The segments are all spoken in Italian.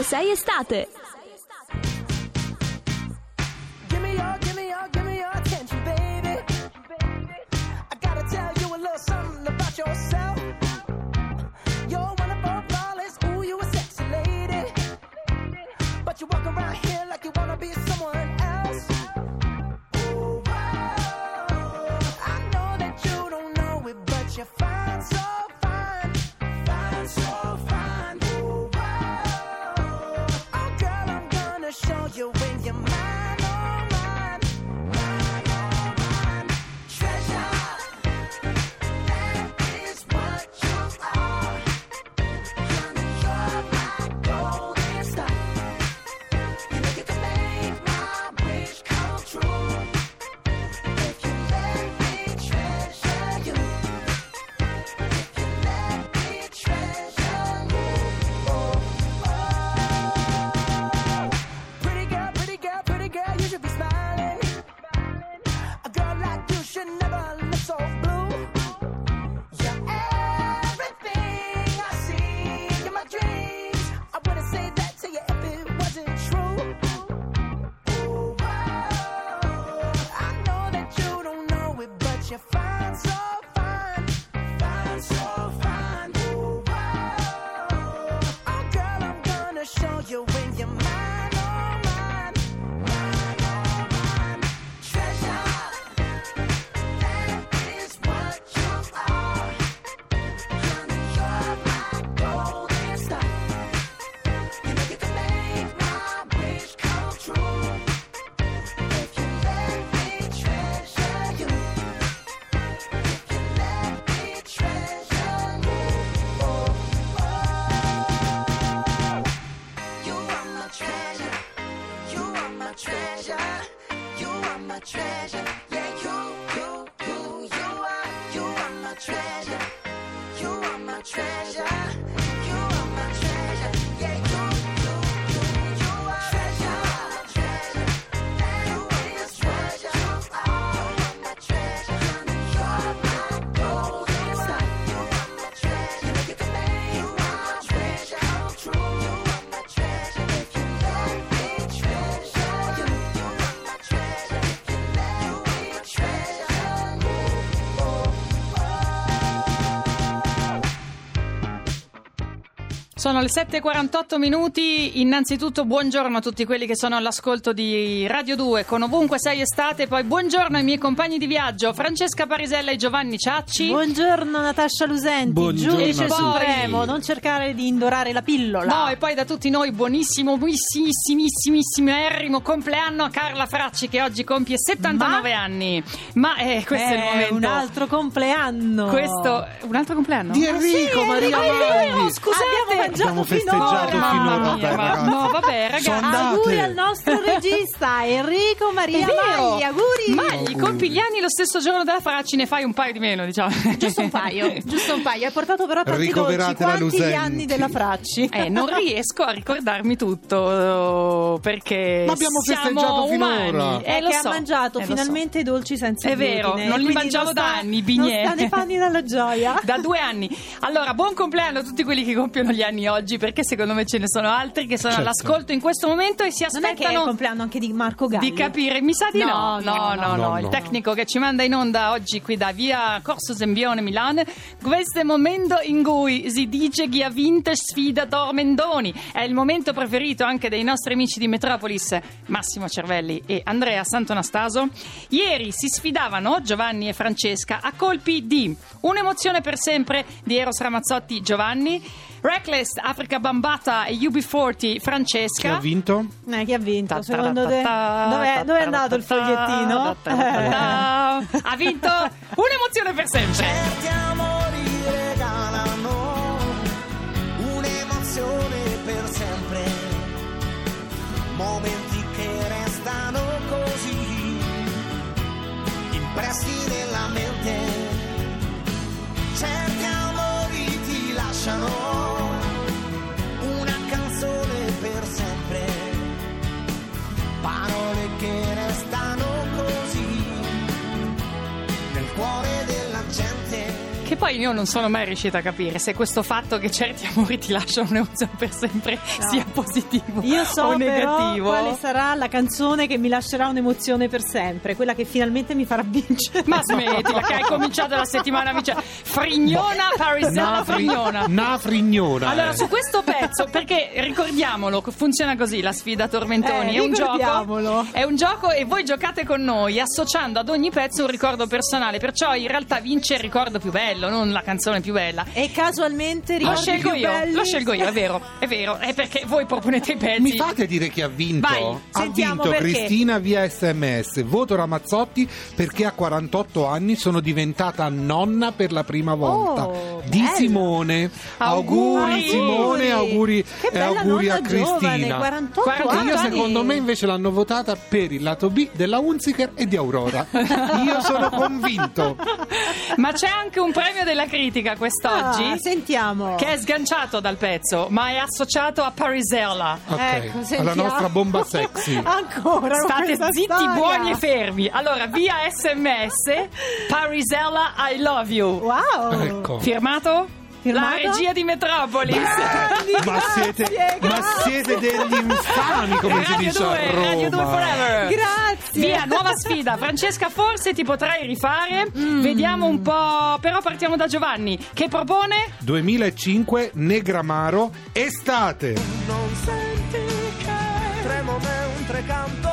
ovunque sei estate. Give Sono le 7.48 minuti, innanzitutto buongiorno a tutti quelli che sono all'ascolto di Radio 2 con ovunque sei estate, poi buongiorno ai miei compagni di viaggio Francesca Parisella e Giovanni Ciacci. Buongiorno Natascia Lusenti, Buongiorno giudice supremo, non cercare di indorare la pillola. No, e poi da tutti noi buonissimo, buonissimissimo, errimo compleanno a Carla Fracci che oggi compie 79 anni. Ma eh, questo è, il Eh, momento. un altro compleanno. Questo, un altro compleanno? Di Enrico, Maria Ah, è vero, Magli. scusate. Abbiamo festeggiato finora. Mia, no, vabbè, ragazzi. Auguri al nostro regista Enrico Maria. Magli, auguri. Magli, compi gli anni lo stesso giorno della Fracci, ne fai un paio di meno, diciamo. Giusto un paio, giusto un paio. Hai portato però tanti dolci. Quanti gli anni della Fracci? Eh, non riesco a ricordarmi tutto perché Ma abbiamo siamo festeggiato umani. finora. Eh, È lo che so, ha mangiato eh, lo so. finalmente i dolci senza È vero, glutine, non li mangiavo non da sta- anni, Non bignè. sta nei panni dalla gioia. Da due anni. Allora, buon compleanno a tutti quelli che compiono gli anni oggi, perché secondo me ce ne sono altri che sono Certo. all'ascolto in questo momento e si Non è che è il aspettano compleanno anche di Marco Galli. di capire. Mi sa di no. No, No, no, no, no. no. Il tecnico che ci manda in onda oggi qui da via Corso Sembione Milano. Questo è il momento in cui si dice chi ha vinto sfida Dormendoni. È il momento preferito anche dei nostri amici di Metropolis, Massimo Cervelli e Andrea Santonastaso. Ieri si sfidavano Giovanni e Francesca a colpi di Un'emozione per sempre di Eros Ramazzotti Giovanni, Reckless Africa Bambata e UB40 Chi ha Francesca. vinto? Eh, chi ha vinto? Secondo te? ta- Dove ta- dove è ta- andato il fogliettino? Ha vinto un'emozione per sempre. Certi amori poi io non sono mai riuscita a capire se questo fatto che certi amori ti lasciano un'emozione per sempre No. sia positivo Io so o però negativo. quale sarà la canzone che mi lascerà un'emozione per sempre, quella che finalmente mi farà vincere. Ma smettila, che hai cominciato la settimana vice. Frignona, Parisella Fri- Frignona. Una frignona. Allora, eh. su questo pezzo, perché ricordiamolo, funziona così la sfida Tormentoni. Eh, è un gioco. ricordiamolo. È un gioco e voi giocate con noi associando ad ogni pezzo un ricordo personale. Perciò in realtà vince il ricordo più bello, non la canzone più bella. E casualmente Lo scelgo io, belli? lo scelgo io, è vero, è vero, è perché voi proponete i pezzi. Mi fate dire chi ha vinto? Vai, ha sentiamo vinto perché. Cristina via sms. Voto Ramazzotti perché a 48 anni sono diventata nonna per la prima volta. Oh, di bello. Simone. Auguri. Auguri, Simone, auguri Che e bella auguri a nonna giovane, Cristina. 48 48 E io anni. secondo me invece l'hanno votata per il lato B della Unziker e di Aurora. Io sono convinto. Ma c'è anche un premio della critica quest'oggi. Ah, sentiamo. Che è sganciato dal pezzo, ma è associato a Parisella. Ok, Ecco, alla nostra bomba sexy. Ancora State zitti, storia. buoni e fermi. Allora, via sms, Parisella, I love you. Wow. Ecco. Firmato? Firmato? La regia di Metropolis. Ma siete, Grazie, ma siete degli infami, come si Radio dice 2, a Roma. Radio 2 Forever. Grazie. Via, nuova sfida. Francesca, forse ti potrai rifare. Mm. Vediamo un po'. Però partiamo da Giovanni, che propone 2005 Negramaro estate. Non senti che tremo mentre canto,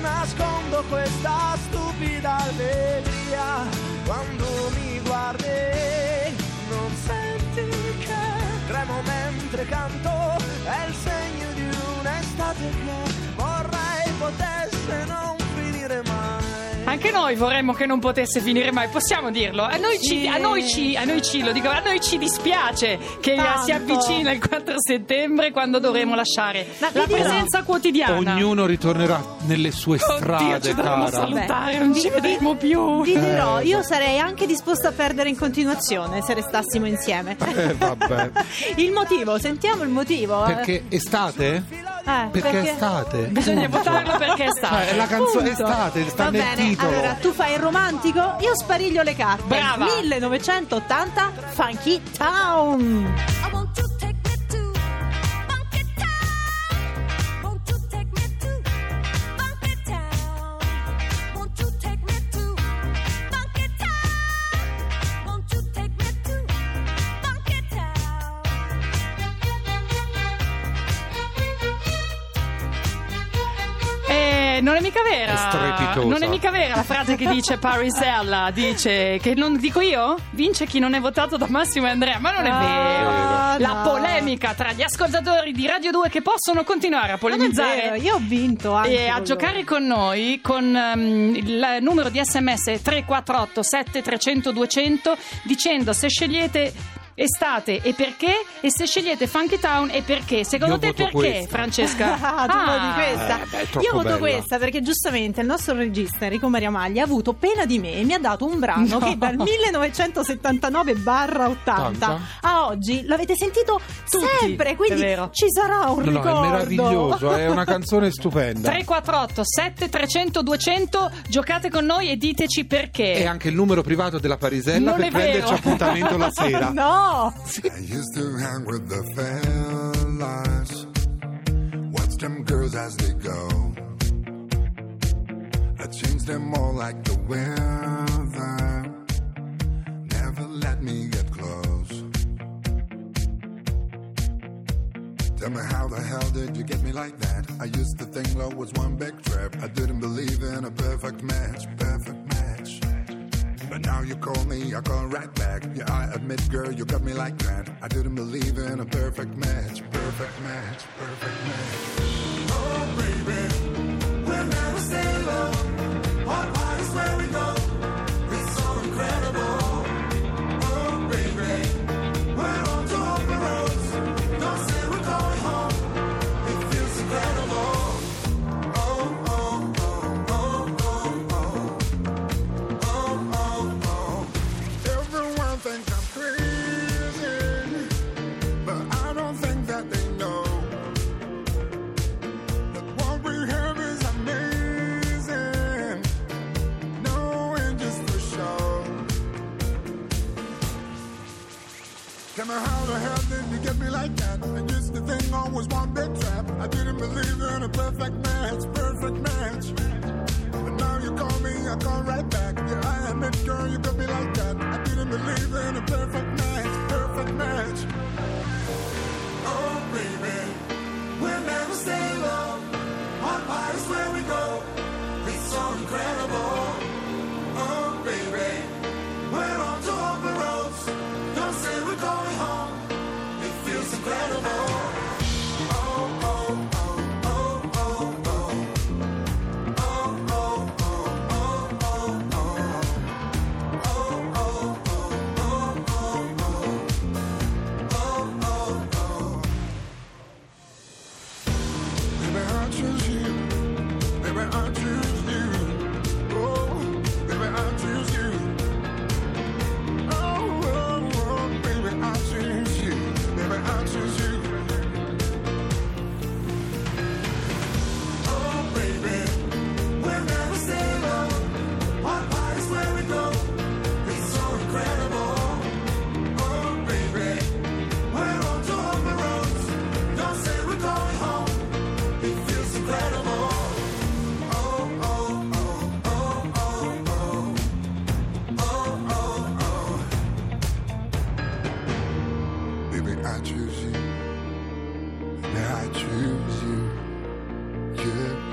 nascondo questa stupida allegria canto, è il segno di un'estate che vorrei potesse non. Anche noi vorremmo che non potesse finire mai, possiamo dirlo. A noi, ci, a noi, ci, a noi ci- lo dico, a noi ci dispiace che Tanto. si avvicina il 4 settembre quando dovremo lasciare Ma la presenza quotidiana. Ognuno ritornerà nelle sue Oddio, strade, ci dovremo cara. salutare, non ci vedremo più. Vi dirò, Eh, io sarei anche disposta a perdere in continuazione se restassimo insieme. Eh, vabbè. Il motivo, sentiamo il motivo. eh. Perché estate? Eh, Perché è estate? Bisogna votarlo perché è stato. Cioè, la canzone Punto. estate sta Va nel bene, titolo. allora tu fai il romantico, io spariglio le carte. Brava. 1980 Funky Town. Non è mica vera. È strepitosa. Non è mica vera la frase che dice Parisella. Dice che non dico io? Vince chi non è votato da Massimo e Andrea. Ma non è Ah, vero. La no. polemica tra gli ascoltatori di Radio 2 che possono continuare a Non è vero, polemizzare. io ho vinto anche E a giocare loro. con noi con ehm, il numero di sms 348 7300 200 dicendo se scegliete estate e perché e se scegliete Funky Town e perché secondo Io te voto perché questa. Francesca? Ah, tu voti questa. Eh, beh, Io voto bella. questa perché giustamente il nostro regista Enrico Maria Maglia ha avuto pena di me e mi ha dato un brano No. che dal 1979-80 Tanta. a oggi l'avete sentito Tutti, sempre, quindi ci sarà un No, no, ricordo. è meraviglioso, è una canzone stupenda. 348 7300 200 giocate con noi e diteci perché. E anche il numero privato della Parisella Non per prenderci appuntamento la sera. No! I used to hang with the fellas, watch them girls as they go. I changed them all like the weather, never let me get close. Tell me how the hell did you get me like that? I used to think love was one big trip. I didn't believe in a perfect match, perfect. But now you call me, I call right back. Yeah, I admit, girl, you got me like that. I didn't believe in a perfect match, perfect match, perfect match. church. Yeah.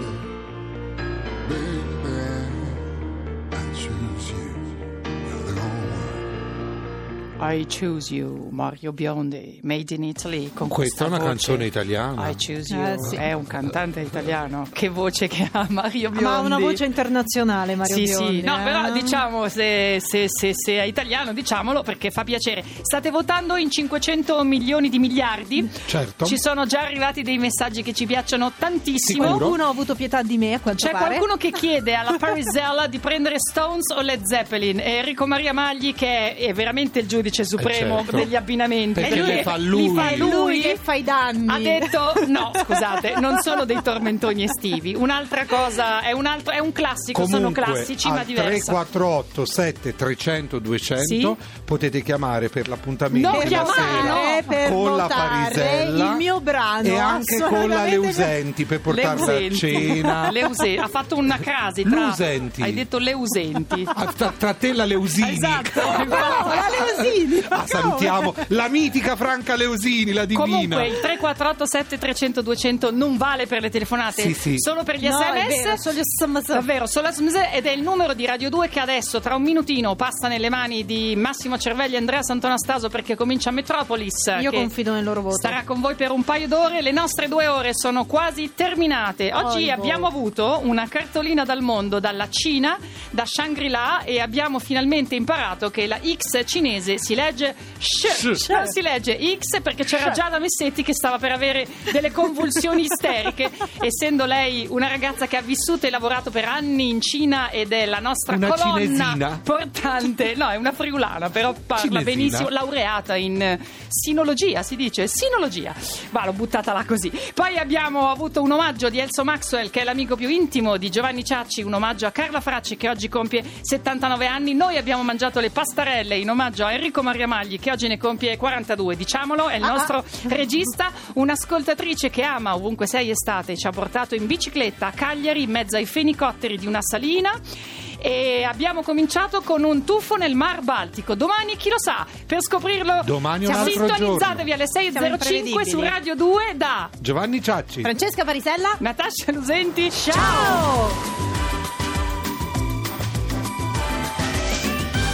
I choose you, Mario Biondi, Made in Italy. Con Questa è una voce. canzone italiana. I choose you, Eh, sì. è un cantante italiano. Che voce che ha Mario Biondi. Ma ha una voce internazionale, Mario Sì, Biondi. sì, no, eh? però diciamo se, se- se- se è italiano, diciamolo perché fa piacere. State votando in 500 milioni di miliardi. Certo. Ci sono già arrivati dei messaggi che ci piacciono tantissimo. Sicuro? Qualcuno ha avuto pietà di me, a quanto C'è pare. qualcuno che chiede alla Parisella di prendere Stones o Led Zeppelin Enrico Maria Magli che è veramente il giudice supremo certo. degli abbinamenti Perché li fa lui. li fa lui che fa i danni. ha detto no scusate non sono dei tormentoni estivi un'altra cosa è un, altro, è un classico sono Comunque, classici ma diversi 348 7 300 200 Sì. potete chiamare per l'appuntamento della chiamare, sera per con la Parisella il mio brano, e anche con la. Leusenti per portarla a Leusenti. cena. Leuse- ha fatto una crasi tra Leusenti. hai detto Leusenti Ah, Tra, tra te e la Leusini. esatto No, la Leusini. Ah, salutiamo la mitica Franca Leusini, la divina. Comunque il 348 7300 200 non vale per le telefonate, Sì, sì. solo per gli No, è sms. vero, solo gli SMS. Davvero, solo SMS ed è il numero di Radio 2 che adesso tra un minutino passa nelle mani di Massimo Cervelli e Andrea Santonastaso perché comincia Metropolis. Io che confido nel loro voto. Starà con voi per un paio d'ore, le nostre due ore sono quasi terminate. Oggi Oi, abbiamo avuto una cartolina dal mondo, dalla Cina, da Shangri-La e abbiamo finalmente imparato che la X cinese si legge sh, Sh. non si legge X perché c'era già da Messetti che stava per avere delle convulsioni isteriche, essendo lei una ragazza che ha vissuto e lavorato per anni in Cina ed è la nostra Una colonna cinesina? portante. No, è una friulana, però parla Cinesina? benissimo, laureata in eh, sinologia, si dice, sinologia. Va, l'ho buttata là così. Poi abbiamo avuto un omaggio di Elso Maxwell, che è l'amico più intimo di Giovanni Ciacci, un omaggio a Carla Fracci che oggi compie 79 anni. Noi abbiamo mangiato le pastarelle in omaggio a Enrico Maria Magli che oggi ne compie 42, diciamolo, è il nostro regista, un'ascoltatrice che ama ovunque sei estate, ci ha portato in bicicletta a Cagliari in mezzo ai fenicotteri di una salina e abbiamo cominciato con un tuffo nel Mar Baltico. Domani chi lo sa? Per scoprirlo Domani un altro sintonizzatevi alle Siamo 6.05 imprevedibili. su Radio 2 da Giovanni Ciacci. Francesca Parisella? Natascia Lusenti. Ciao!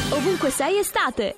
Ovunque sei estate.